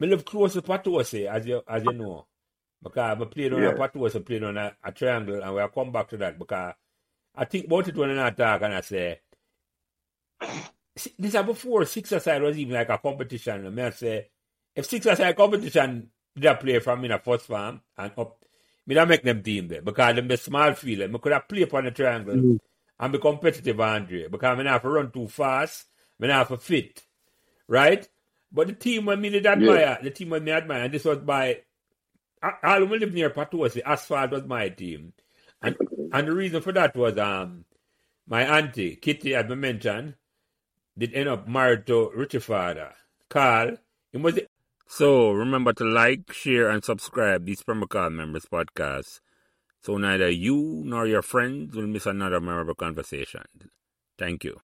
me live close to Patosi, as you as you know. Because I played on Yeah. a Patosi, played on a, a triangle, and we'll come back to that because I think about it when I talk and I say, this is before six aside was even like a competition. And me I say, if six aside competition did I play from in a first farm and up, me not make them team there because them the small field. Me could have played upon the triangle Mm. and be competitive, Andre, because me not have to run too fast, me not have to fit, right? But the team when me did admire, the team when me admire, and this was by, I, I only live near Patosi, Asphalt was my team. And and the reason for that was um my auntie, Kitty, as I mentioned, did end up married to Richie father, Carl. It was so remember to like, share, and subscribe these Pembroke Hall Members podcasts so neither you nor your friends will miss another memorable conversation. Thank you.